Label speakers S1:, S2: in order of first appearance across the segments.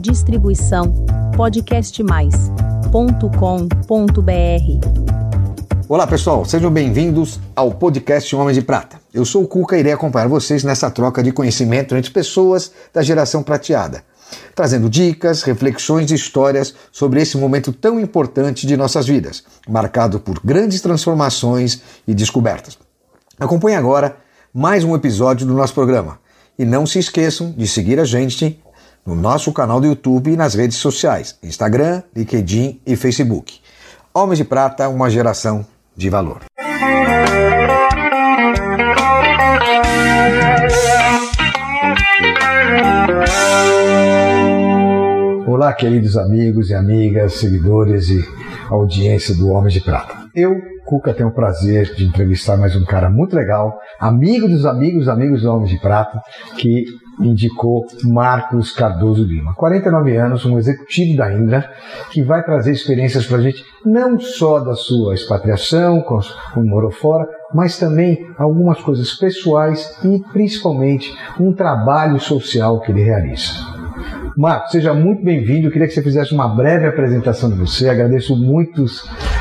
S1: Distribuição podcastmais.com.br.
S2: Olá pessoal, sejam bem-vindos ao podcast Homens de Prata. Eu sou o Cuca e irei acompanhar vocês nessa troca de conhecimento entre pessoas da geração prateada, trazendo dicas, reflexões e histórias sobre esse momento tão importante de nossas vidas, marcado por grandes transformações e descobertas. Acompanhe agora mais um episódio do nosso programa. E não se esqueçam de seguir a gente no nosso canal do YouTube e nas redes sociais, Instagram, LinkedIn e Facebook. Homens de Prata, uma geração de valor. Olá, queridos amigos e amigas, seguidores e audiência do Homens de Prata. Eu, Cuca, tenho o prazer de entrevistar mais um cara muito legal, amigo dos amigos, amigos do Homens de Prata, que indicou Marcos Cardoso Lima. 49 anos, um executivo da Indra, que vai trazer experiências para a gente, não só da sua expatriação, quando morou fora, mas também algumas coisas pessoais e principalmente um trabalho social que ele realiza. Marcos, seja muito bem-vindo. Eu queria que você fizesse uma breve apresentação de você. Agradeço muito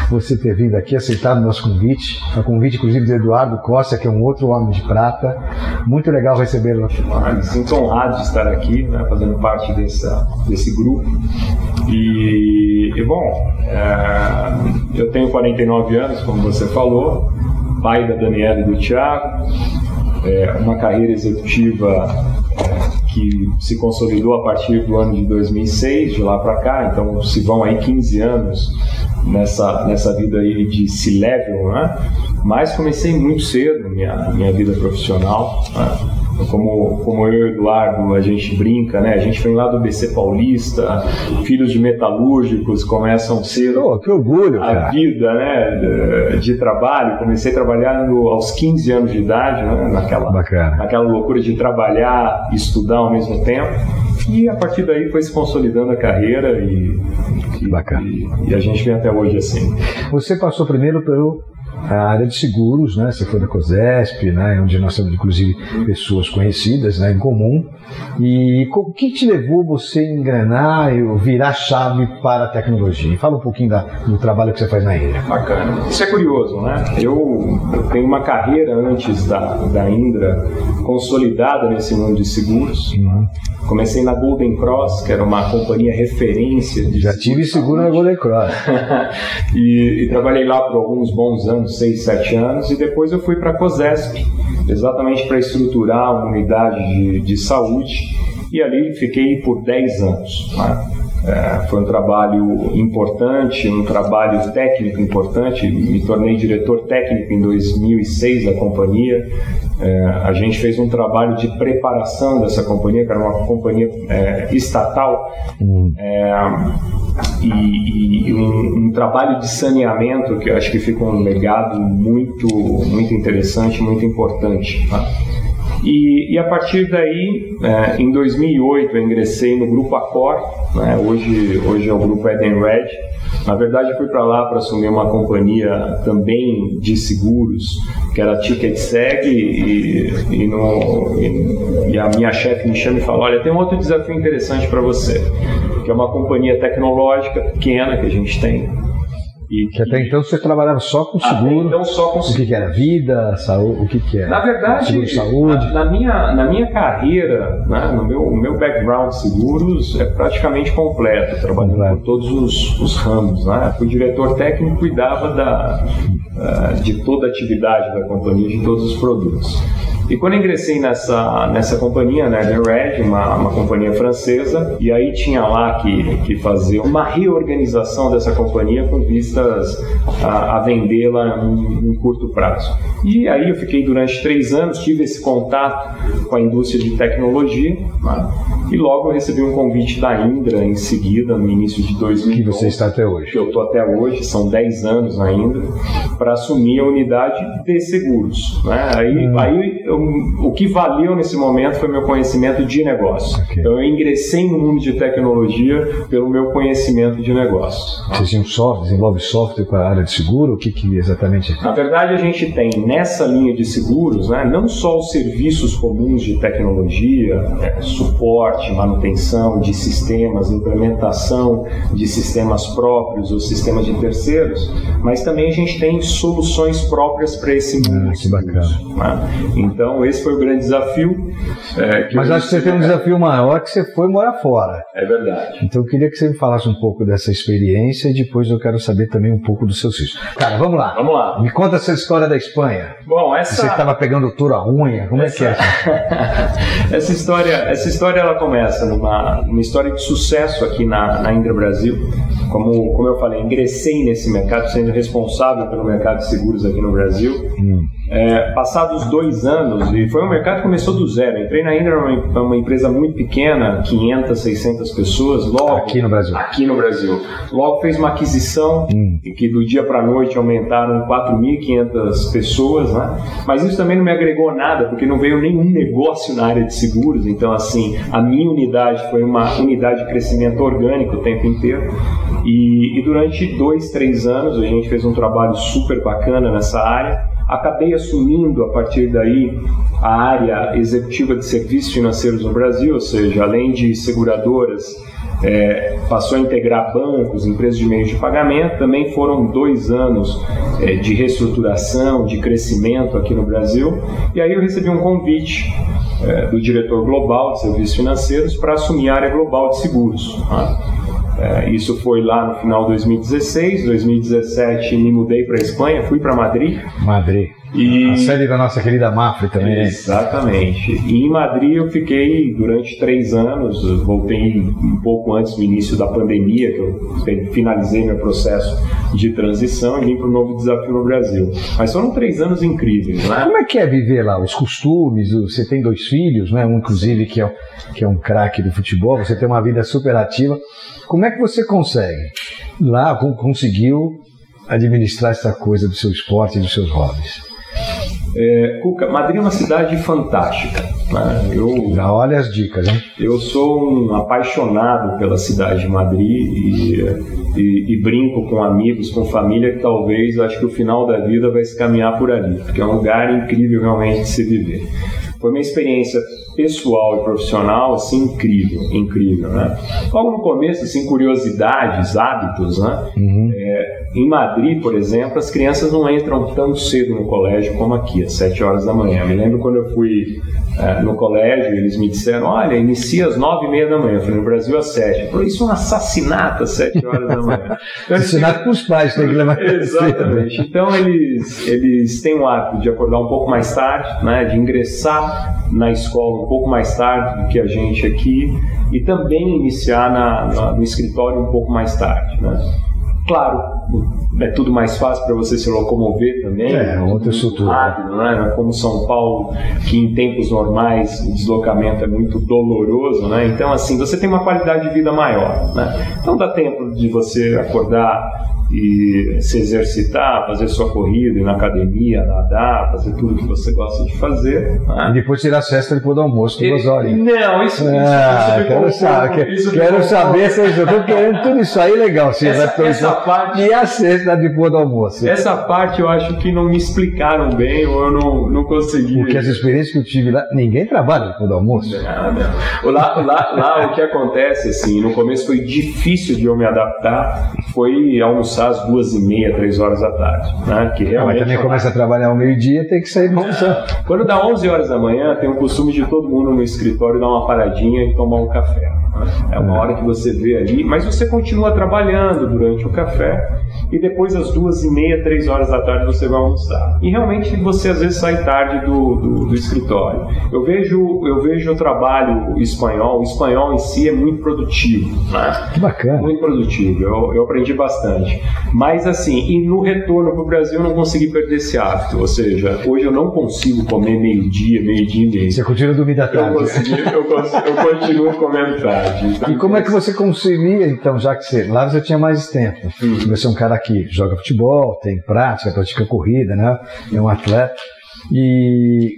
S2: você ter vindo aqui, aceitado o nosso convite. O convite, inclusive, do Eduardo Costa, que é um outro homem de prata. Muito legal recebê-lo aqui.
S3: Me sinto honrado de estar aqui, né, fazendo parte dessa, desse grupo. E, e bom, é, eu tenho 49 anos, como você falou, pai da Daniela e do Thiago, é, uma carreira executiva é, que se consolidou a partir do ano de 2006, de lá para cá, então se vão aí 15 anos nessa, nessa vida aí de C-level, né? Mas comecei muito cedo minha, minha vida profissional, né? Como, como eu e o Eduardo, a gente brinca, né? A gente vem lá do BC Paulista, filhos de metalúrgicos, começam cedo
S2: oh, que orgulho,
S3: a
S2: cara.
S3: vida né, de, de trabalho. Comecei trabalhando aos 15 anos de idade, né, naquela,
S2: Bacana.
S3: naquela loucura de trabalhar e estudar ao mesmo tempo. E a partir daí foi se consolidando a carreira e, e,
S2: Bacana.
S3: e, e a gente vem até hoje assim.
S2: Você passou primeiro pelo a área de seguros, né? Você foi da COSESP, né? Onde nós temos inclusive pessoas conhecidas, né? Em comum. E o que te levou você a engrenar e virar chave para a tecnologia? Fala um pouquinho da, do trabalho que você faz na Indra.
S3: Bacana. Isso é curioso, né? Eu, eu tenho uma carreira antes da, da Indra consolidada nesse mundo de seguros.
S2: Uhum.
S3: Comecei na Golden Cross, que era uma companhia referência. De
S2: Já tive seguro na Golden Cross.
S3: e, e, trabalhei lá por alguns bons anos, 6, 7 anos, e depois eu fui para a COSESP, exatamente para estruturar uma unidade de, de saúde, e ali fiquei por 10 anos. Né? É, foi um trabalho importante, um trabalho técnico importante. Me tornei diretor técnico em 2006 da companhia. É, a gente fez um trabalho de preparação dessa companhia, que era uma companhia é, estatal,
S2: Hum.
S3: e, e um, um, trabalho de saneamento que eu acho que fica um legado muito, muito interessante, muito importante. Tá? E, e, a partir daí, é, em 2008, eu ingressei no grupo Accor, né? hoje, hoje é o grupo Eden Red. Na verdade, fui para lá para assumir uma companhia também de seguros, que era Ticket Seg, e, e, no, e, e a minha chefe me chama e fala: Olha, tem um outro desafio interessante para você, que é uma companhia tecnológica pequena que a gente tem,
S2: e que, que até então você trabalhava só com seguro.
S3: então só com
S2: O que, que era? Vida, saúde, o que, que era?
S3: Na verdade,
S2: seguro saúde.
S3: Na, na, minha, na minha carreira, né, no meu, meu background de seguros é praticamente completo, trabalhando
S2: Completo.
S3: por todos os, os ramos. Né? Fui diretor técnico cuidava da, uh, de toda a atividade da companhia, de todos os produtos. E quando ingressei nessa, nessa companhia, né, The Red, uma, uma companhia francesa, e aí tinha lá que, que fazer uma reorganização dessa companhia com a, a vendê-la em, em curto prazo. E aí eu fiquei durante três anos, tive esse contato com a indústria de tecnologia, né, e logo eu recebi um convite da Indra em seguida, no início de 2012.
S2: Que você está até hoje.
S3: Que eu estou até hoje, são 10 anos ainda, para assumir a unidade de seguros. Né? Aí,
S2: Hum.
S3: aí eu, o que valeu nesse momento foi meu conhecimento de negócio. Okay. Então eu ingressei no mundo de tecnologia pelo meu conhecimento de negócio.
S2: Você tinha um software, desenvolve software para a área de seguro? O que, que exatamente
S3: é? Na verdade, a gente tem nessa linha de seguros, né, não só os serviços comuns de tecnologia, é, suporte, manutenção de sistemas, implementação de sistemas próprios ou sistemas de terceiros, mas também a gente tem soluções próprias para esse mundo.
S2: Ah, que bacana.
S3: Né? Então, esse foi o grande desafio.
S2: É, mas acho que você tem um desafio maior que você foi morar fora.
S3: É verdade.
S2: Então, eu queria que você me falasse um pouco dessa experiência e depois eu quero saber também um pouco dos seus filhos. Cara, vamos lá.
S3: Vamos lá.
S2: Me conta essa história da Espanha.
S3: Bom, essa...
S2: Você estava pegando tour a unha, como essa... é que
S3: é? essa história, essa história ela começa numa, numa história de sucesso aqui na, na Indra Brasil. Como, como eu falei, ingressei nesse mercado sendo responsável pelo mercado de seguros aqui no Brasil. Hum. É, passados dois anos, e foi um mercado que começou do zero. Entrei na Indra, uma, uma empresa muito pequena, 500, 600 pessoas. Logo,
S2: aqui no Brasil.
S3: Aqui no Brasil. Logo fez uma aquisição hum. que do dia para noite aumentaram 4.500 pessoas, né? Mas isso também não me agregou nada, porque não veio nenhum negócio na área de seguros. Então, assim, a minha unidade foi uma unidade de crescimento orgânico o tempo inteiro. E, e durante dois, três anos a gente fez um trabalho super bacana nessa área acabei assumindo a partir daí a área executiva de serviços financeiros no Brasil, ou seja, além de seguradoras, é, passou a integrar bancos, empresas de meios de pagamento. Também foram dois anos é, de reestruturação, de crescimento aqui no Brasil. E aí eu recebi um convite é, do diretor global de serviços financeiros para assumir a área global de seguros. Tá? É, isso foi lá no final de 2016, 2017 me mudei para a Espanha, fui para Madrid.
S2: Madrid. E... A sede da nossa querida Mafre também.
S3: Exatamente. E em Madrid eu fiquei durante três anos, voltei um pouco antes do início da pandemia, que eu finalizei meu processo de transição e vim para um novo desafio no Brasil. Mas foram três anos incríveis, né?
S2: Como é que é viver lá? Os costumes, você tem dois filhos, né? um inclusive que é, que é um craque do futebol, você tem uma vida super ativa. Como é que você consegue? Lá conseguiu administrar essa coisa do seu esporte e dos seus hobbies?
S3: É, Cuca, Madrid é uma cidade fantástica. Né?
S2: Eu, Já olha as dicas, hein?
S3: Eu sou um apaixonado pela cidade de Madrid e, e, e, brinco com amigos, com família, que talvez acho que o final da vida vai se caminhar por ali, porque é um lugar incrível realmente de se viver. Foi uma experiência pessoal e profissional, assim, incrível, incrível, né? Logo no começo, assim, curiosidades, hábitos, né? Uhum. É, em Madrid, por exemplo, as crianças não entram tão cedo no colégio como aqui, às 7 horas da manhã. Me lembro quando eu fui é, no colégio, eles me disseram, olha, inicia às 9 e meia da manhã. Eu falei, no Brasil às 7. Eu falei, isso é um assassinato às 7 horas da manhã.
S2: Então, assassinato para os pais, tem que levar
S3: Exatamente. Então, eles, eles têm o hábito de acordar um pouco mais tarde, né, de ingressar na escola um pouco mais tarde do que a gente aqui e também iniciar na, na, no escritório um pouco mais tarde. Né? Claro, é tudo mais fácil para você se locomover também.
S2: É, outra estrutura.
S3: Rápido, né? Como São Paulo, que em tempos normais o deslocamento é muito doloroso, né? Então, assim, você tem uma qualidade de vida maior, né? Então dá tempo de você acordar e se exercitar, fazer sua corrida, ir na academia, nadar, fazer tudo que você gosta de fazer.
S2: Né? E depois tirar a cesta depois do almoço, duas horas.
S3: Não, isso, isso, ah,
S2: isso quero, saber, isso quero saber se eu estou querendo tudo isso aí legal. Sim,
S3: essa, essa parte,
S2: e a cesta depois do almoço.
S3: Essa parte eu acho que não me explicaram bem ou eu não, não consegui.
S2: Porque as experiências que eu tive lá, ninguém trabalha depois do almoço.
S3: Não, não. Lá, lá, lá o que acontece, assim, no começo foi difícil de eu me adaptar, foi almoçar almoçar às duas e meia, três horas da tarde. Né? Que realmente
S2: Mas também é começa a trabalhar ao meio-dia, tem que sair almoçar.
S3: Quando dá 11 horas da manhã, tem o costume de todo mundo no escritório dar uma paradinha e tomar um café. Né? É uma hora que você vê ali, mas você continua trabalhando durante o café e depois às duas e meia, três horas da tarde você vai almoçar. E realmente você às vezes sai tarde do, do, do escritório. Eu vejo, eu vejo o trabalho espanhol, o espanhol em si é muito produtivo. Né?
S2: Que bacana.
S3: Muito produtivo, eu, eu aprendi bastante. Mas assim, e no retorno para o Brasil eu não consegui perder esse hábito. Ou seja, hoje eu não consigo comer meio-dia, meio-dia e meio.
S2: Você continua dormindo da tarde.
S3: Eu, consegui, eu, consigo, eu continuo comendo tarde.
S2: Então, e como é que você concilia, então, já que você. Lá você tinha mais tempo. Hum. Você é um cara que joga futebol, tem prática, pratica corrida, né? É um atleta. E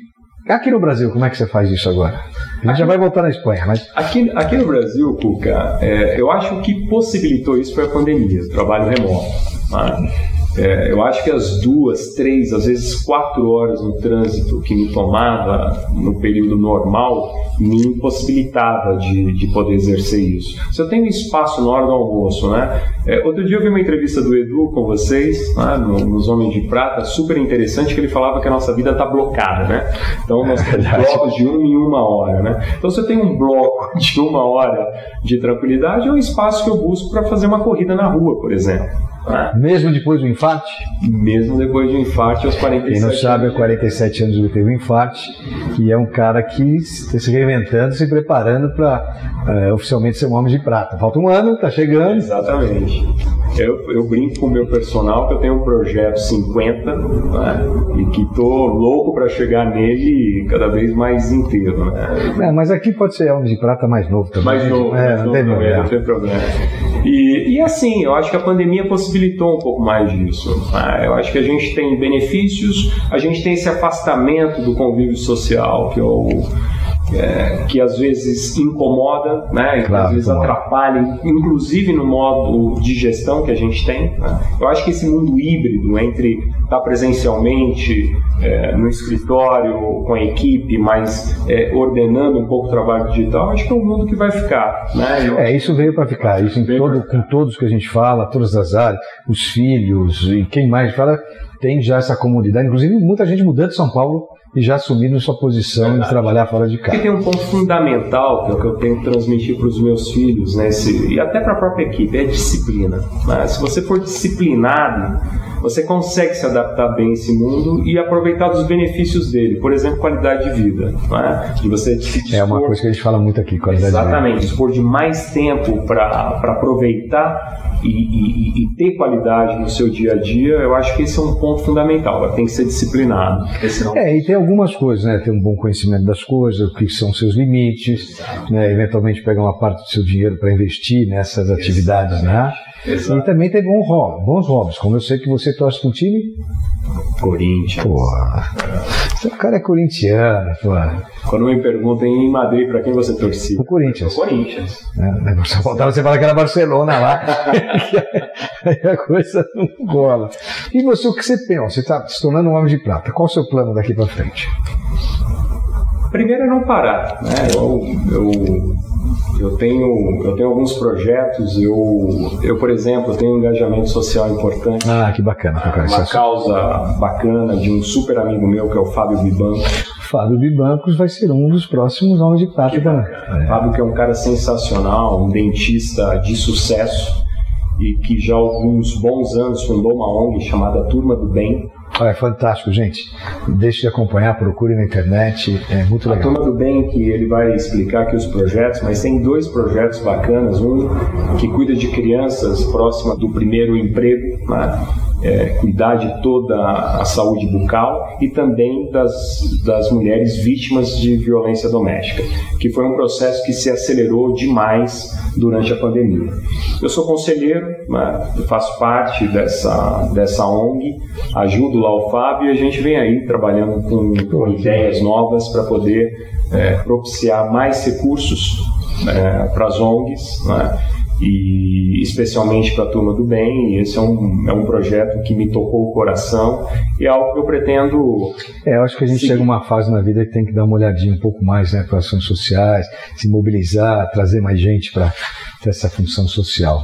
S2: Aqui no Brasil, como é que você faz isso agora? A gente já vai voltar na Espanha, mas.
S3: Aqui, aqui no Brasil, Cuca, é, eu acho que possibilitou isso foi a pandemia, o trabalho remoto. Né? É, eu acho que as duas, três, às vezes quatro horas no trânsito que me tomava no período normal me impossibilitava de, de poder exercer isso. Se eu tenho espaço na hora do almoço, né? É, outro dia eu vi uma entrevista do Edu com vocês, né, nos Homens de Prata, super interessante, que ele falava que a nossa vida está blocada, né? Então nós temos blocos de uma em uma hora, né? Então se eu tenho um bloco de uma hora de tranquilidade, é um espaço que eu busco para fazer uma corrida na rua, por exemplo.
S2: Mesmo depois do infarte?
S3: Mesmo depois do infarte, aos 47
S2: Quem não sabe, aos 47 anos ele teve um infarte e é um cara que está se reinventando, se preparando para é, oficialmente ser um homem de prata. Falta um ano, está chegando.
S3: Exatamente. Eu, eu, brinco com o meu personal que eu tenho um projeto 50 né, e que estou louco para chegar nele cada vez mais inteiro. Né?
S2: É, mas aqui pode ser homem de prata mais novo também.
S3: Mais novo, é, mais não, tem problema. não tem problema. E, e assim, eu acho que a pandemia possibilitou um pouco mais disso. Né? Eu acho que a gente tem benefícios, a gente tem esse afastamento do convívio social, que é o é, que às vezes incomoda, né? Claro, às vezes atrapalha, inclusive no modo de gestão que a gente tem. Né? Eu acho que esse mundo híbrido entre estar presencialmente é, no escritório com a equipe, mas é, ordenando um pouco o trabalho digital, acho que é um mundo que vai ficar. Né?
S2: Eu... É, isso veio para ficar. Isso em todo, com todos que a gente fala, todas as áreas, os filhos e quem mais fala, tem já essa comunidade. Inclusive, muita gente mudando de São Paulo e já assumindo sua posição de trabalhar fora de casa.
S3: E tem um ponto fundamental que é o que eu tenho que transmitir para os meus filhos, né, e até para a própria equipe, é disciplina. Se você for disciplinado, você consegue se adaptar bem a esse mundo e aproveitar dos benefícios dele. Por exemplo, qualidade de vida. Né? De você dispor,
S2: é uma coisa que a gente fala muito aqui, qualidade
S3: exatamente,
S2: de vida.
S3: dispor de mais tempo para aproveitar e, e, e, ter qualidade no seu dia a dia, eu acho que esse é um ponto fundamental. Tem que ser disciplinado.
S2: Senão... É, e tem algumas coisas, né? Ter um bom conhecimento das coisas, o que são seus limites, né? eventualmente pegar uma parte do seu dinheiro para investir nessas atividades, né? Exato. E também tem bons hobbies, bons hobbies, como eu sei que você torce para um time.
S3: Corinthians.
S2: Pô, o cara é corintiano, pô.
S3: Quando me perguntam em Madrid, para quem você torcia?
S2: O Corinthians.
S3: O Corinthians.
S2: É, só faltava você falar que era Barcelona lá. Aí a coisa não cola. E você, o que você pensa? Você está se tornando um homem de prata. Qual o seu plano daqui para frente?
S3: Primeiro é não parar. Né? Eu, eu eu tenho, eu tenho alguns projetos, eu, eu, por exemplo, tenho um engajamento social importante.
S2: Ah, que bacana.
S3: Uma causa bacana de um super amigo meu, que é o Fábio Bibancos.
S2: Fábio Bibancos vai ser um dos próximos homens de prata também.
S3: É. Fábio que é um cara sensacional, um dentista de sucesso e que já há alguns bons anos fundou uma ONG chamada Turma do Bem,
S2: é fantástico, gente. Deixe de acompanhar, procure na internet, é muito legal.
S3: A turma do bem que ele vai explicar aqui os projetos, mas tem dois projetos bacanas. Um que cuida de crianças próxima do primeiro emprego, né? é, cuidar de toda a saúde bucal e também das, das mulheres vítimas de violência doméstica, que foi um processo que se acelerou demais durante a pandemia. Eu sou conselheiro, né, faço parte dessa, dessa ONG, ajudo lá o Fábio e a gente vem aí trabalhando com, com ideias novas para poder é, propiciar mais recursos é, para as ONGs. Né, e especialmente para a turma do bem. E esse é um, é um projeto que me tocou o coração e é algo que eu pretendo.
S2: É, eu acho que a gente seguir. chega uma fase na vida que tem que dar uma olhadinha um pouco mais né, para ações sociais, se mobilizar, trazer mais gente para essa função social.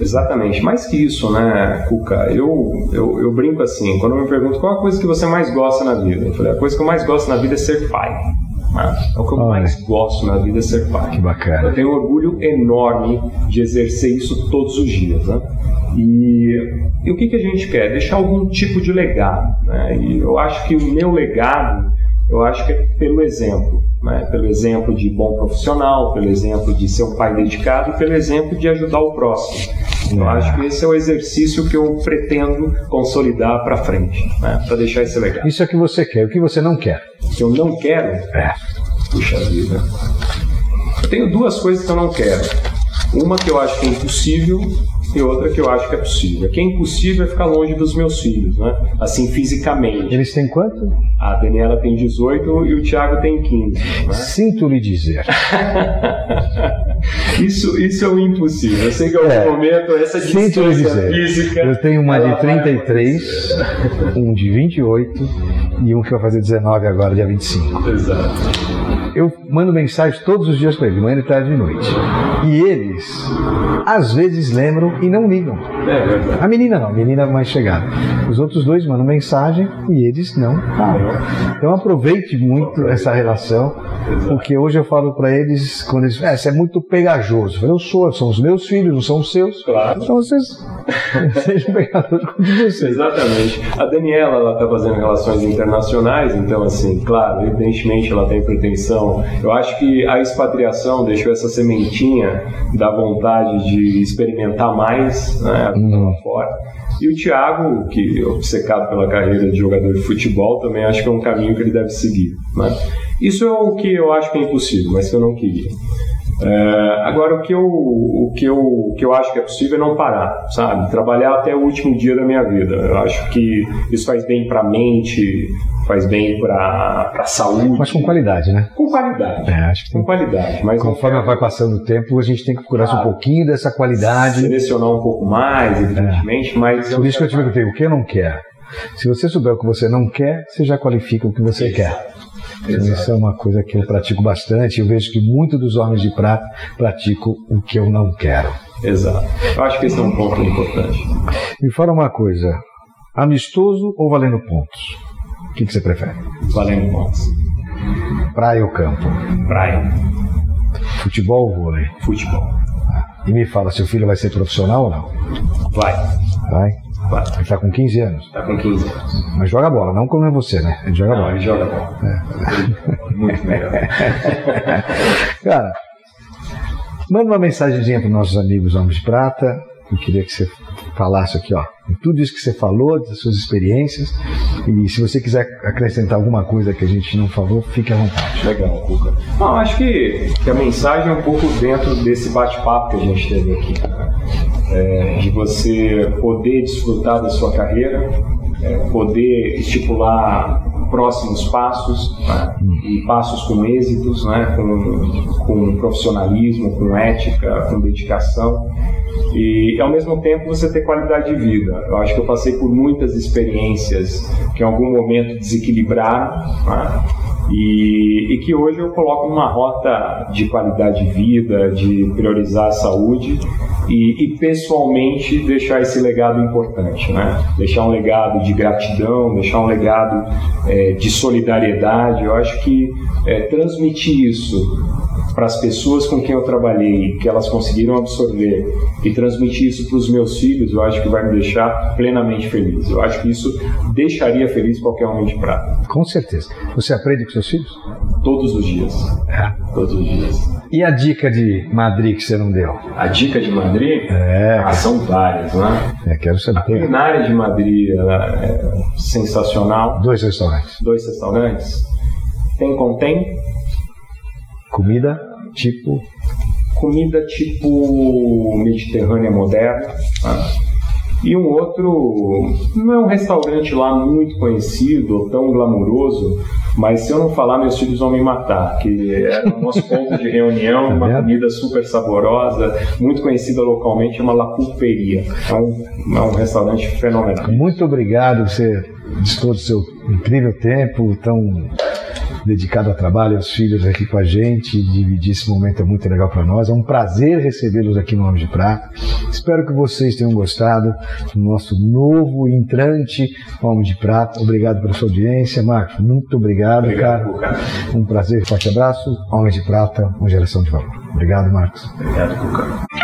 S3: Exatamente. Mais que isso, né, Cuca? Eu, eu, eu brinco assim, quando me perguntam qual a coisa que você mais gosta na vida, eu falei, a coisa que eu mais gosto na vida é ser pai. É o que eu Olha. mais gosto na vida é ser pai.
S2: Que bacana.
S3: Eu tenho um orgulho enorme de exercer isso todos os dias. Né? E, e o que, que a gente quer? Deixar algum tipo de legado. Né? E eu acho que o meu legado, eu acho que é pelo exemplo. Né? Pelo exemplo de bom profissional, pelo exemplo de ser um pai dedicado e pelo exemplo de ajudar o próximo. Eu é. acho que esse é o exercício que eu pretendo consolidar para frente, né? para deixar esse legado.
S2: Isso é o que você quer. O que você não quer?
S3: que eu não quero?
S2: É.
S3: Puxa vida. Eu tenho duas coisas que eu não quero. Uma que eu acho que é impossível e outra que eu acho que é possível. Que é impossível é ficar longe dos meus filhos, né? Assim, fisicamente.
S2: Eles têm quanto?
S3: A Daniela tem 18 e o Thiago tem 15. Né?
S2: Sinto lhe dizer.
S3: isso, isso é o impossível. Eu sei que em algum é, momento essa distância física.
S2: Eu tenho uma de 33, um de 28 e um que vai fazer 19 agora, dia 25.
S3: Exato
S2: eu mando mensagens todos os dias para ele, de manhã, de tarde e de noite. E eles, às vezes, lembram e não ligam.
S3: É.
S2: A menina não, a menina mais chegada. Os outros dois mandam mensagem e eles não param. Então aproveite muito essa relação, porque hoje eu falo para eles, quando eles é, você é muito pegajoso. Eu, falei, eu sou, são os meus filhos, não são os seus.
S3: Claro.
S2: Então vocês sejam pegadores como vocês.
S3: Exatamente. A Daniela, ela está fazendo relações internacionais, então, assim, claro, evidentemente ela tem pretensão eu acho que a expatriação deixou essa sementinha da vontade de experimentar mais né, lá fora. E o Thiago, que é obcecado pela carreira de jogador de futebol, também acho que é um caminho que ele deve seguir. Né? Isso é o que eu acho que é impossível, mas que eu não queria. É, agora, o que, eu, o, que eu, o que eu acho que é possível é não parar, sabe? Trabalhar até o último dia da minha vida. Eu acho que isso faz bem para a mente, faz bem para a saúde.
S2: Mas com qualidade, né?
S3: Com qualidade.
S2: É, acho que
S3: com qualidade. Mas
S2: conforme vai passando o tempo, a gente tem que procurar claro, um pouquinho dessa qualidade.
S3: Selecionar um pouco mais, evidentemente, é. mas.
S2: Por isso que eu te perguntei, o que eu não quero? Se você souber o que você não quer, você já qualifica o que você Exato. quer. Então, isso é uma coisa que eu pratico bastante. Eu vejo que muitos dos homens de prata praticam o que eu não quero.
S3: Exato. Eu acho que esse é um ponto importante.
S2: Me fala uma coisa: amistoso ou valendo pontos? O que, que você prefere?
S3: Valendo pontos.
S2: Praia ou campo?
S3: Praia.
S2: Futebol ou vôlei?
S3: Futebol.
S2: Ah, e me fala, seu filho vai ser profissional ou não?
S3: Vai.
S2: Vai? Ele está com 15 anos.
S3: Está com 15 anos.
S2: Mas joga bola, não como é você, né? Ele joga
S3: não,
S2: bola.
S3: Ele joga bola. É. Muito melhor.
S2: Cara, manda uma mensagenzinha para os nossos amigos Homens de Prata. Eu queria que você falasse aqui, ó, tudo isso que você falou, das suas experiências. E se você quiser acrescentar alguma coisa que a gente não falou, fique à vontade.
S3: Legal, Cuca. Não, acho que, que a mensagem é um pouco dentro desse bate-papo que a gente teve aqui. Né? é, de você poder desfrutar da sua carreira, é, poder estipular próximos passos e passos com êxitos, né, com, com profissionalismo, com ética, com dedicação e ao mesmo tempo você ter qualidade de vida. Eu acho que eu passei por muitas experiências que em algum momento desequilibraram. Né, e, e, que hoje eu coloco numa rota de qualidade de vida, de priorizar a saúde e, e, pessoalmente deixar esse legado importante, né? Deixar um legado de gratidão, deixar um legado é, de solidariedade. Eu acho que é, transmitir isso para as pessoas com quem eu trabalhei, que elas conseguiram absorver e transmitir isso para os meus filhos, eu acho que vai me deixar plenamente feliz. Eu acho que isso deixaria feliz qualquer homem de prata.
S2: Com certeza. Você aprende com seus filhos?
S3: Todos os dias.
S2: É.
S3: Todos os dias.
S2: E a dica de Madrid que você não deu?
S3: A dica de Madrid?
S2: É.
S3: Ah, são várias, né?
S2: É, quero saber.
S3: A culinária de Madrid é sensacional.
S2: Dois restaurantes.
S3: Dois restaurantes. Tem contém
S2: Comida tipo.
S3: Comida tipo mediterrânea moderna. Tá? E um outro, não é um restaurante lá muito conhecido, tão glamouroso, mas se eu não falar, meus filhos vão me matar. Que é o nosso ponto de reunião, tá uma comida super saborosa, muito conhecida localmente, chama La Pulperia. É um, é um restaurante fenomenal.
S2: Muito obrigado, você dispôs do seu incrível tempo, tão dedicado ao trabalho, aos filhos aqui com a gente. Dividir esse momento é muito legal para nós. É um prazer recebê-los aqui no Homem de Prata. Espero que vocês tenham gostado do nosso novo entrante Homem de Prata. Obrigado pela sua audiência. Marcos, muito obrigado,
S3: obrigado cara.
S2: Um prazer, forte abraço. Homem de Prata, uma geração de valor. Obrigado, Marcos.
S3: Obrigado, Cuca.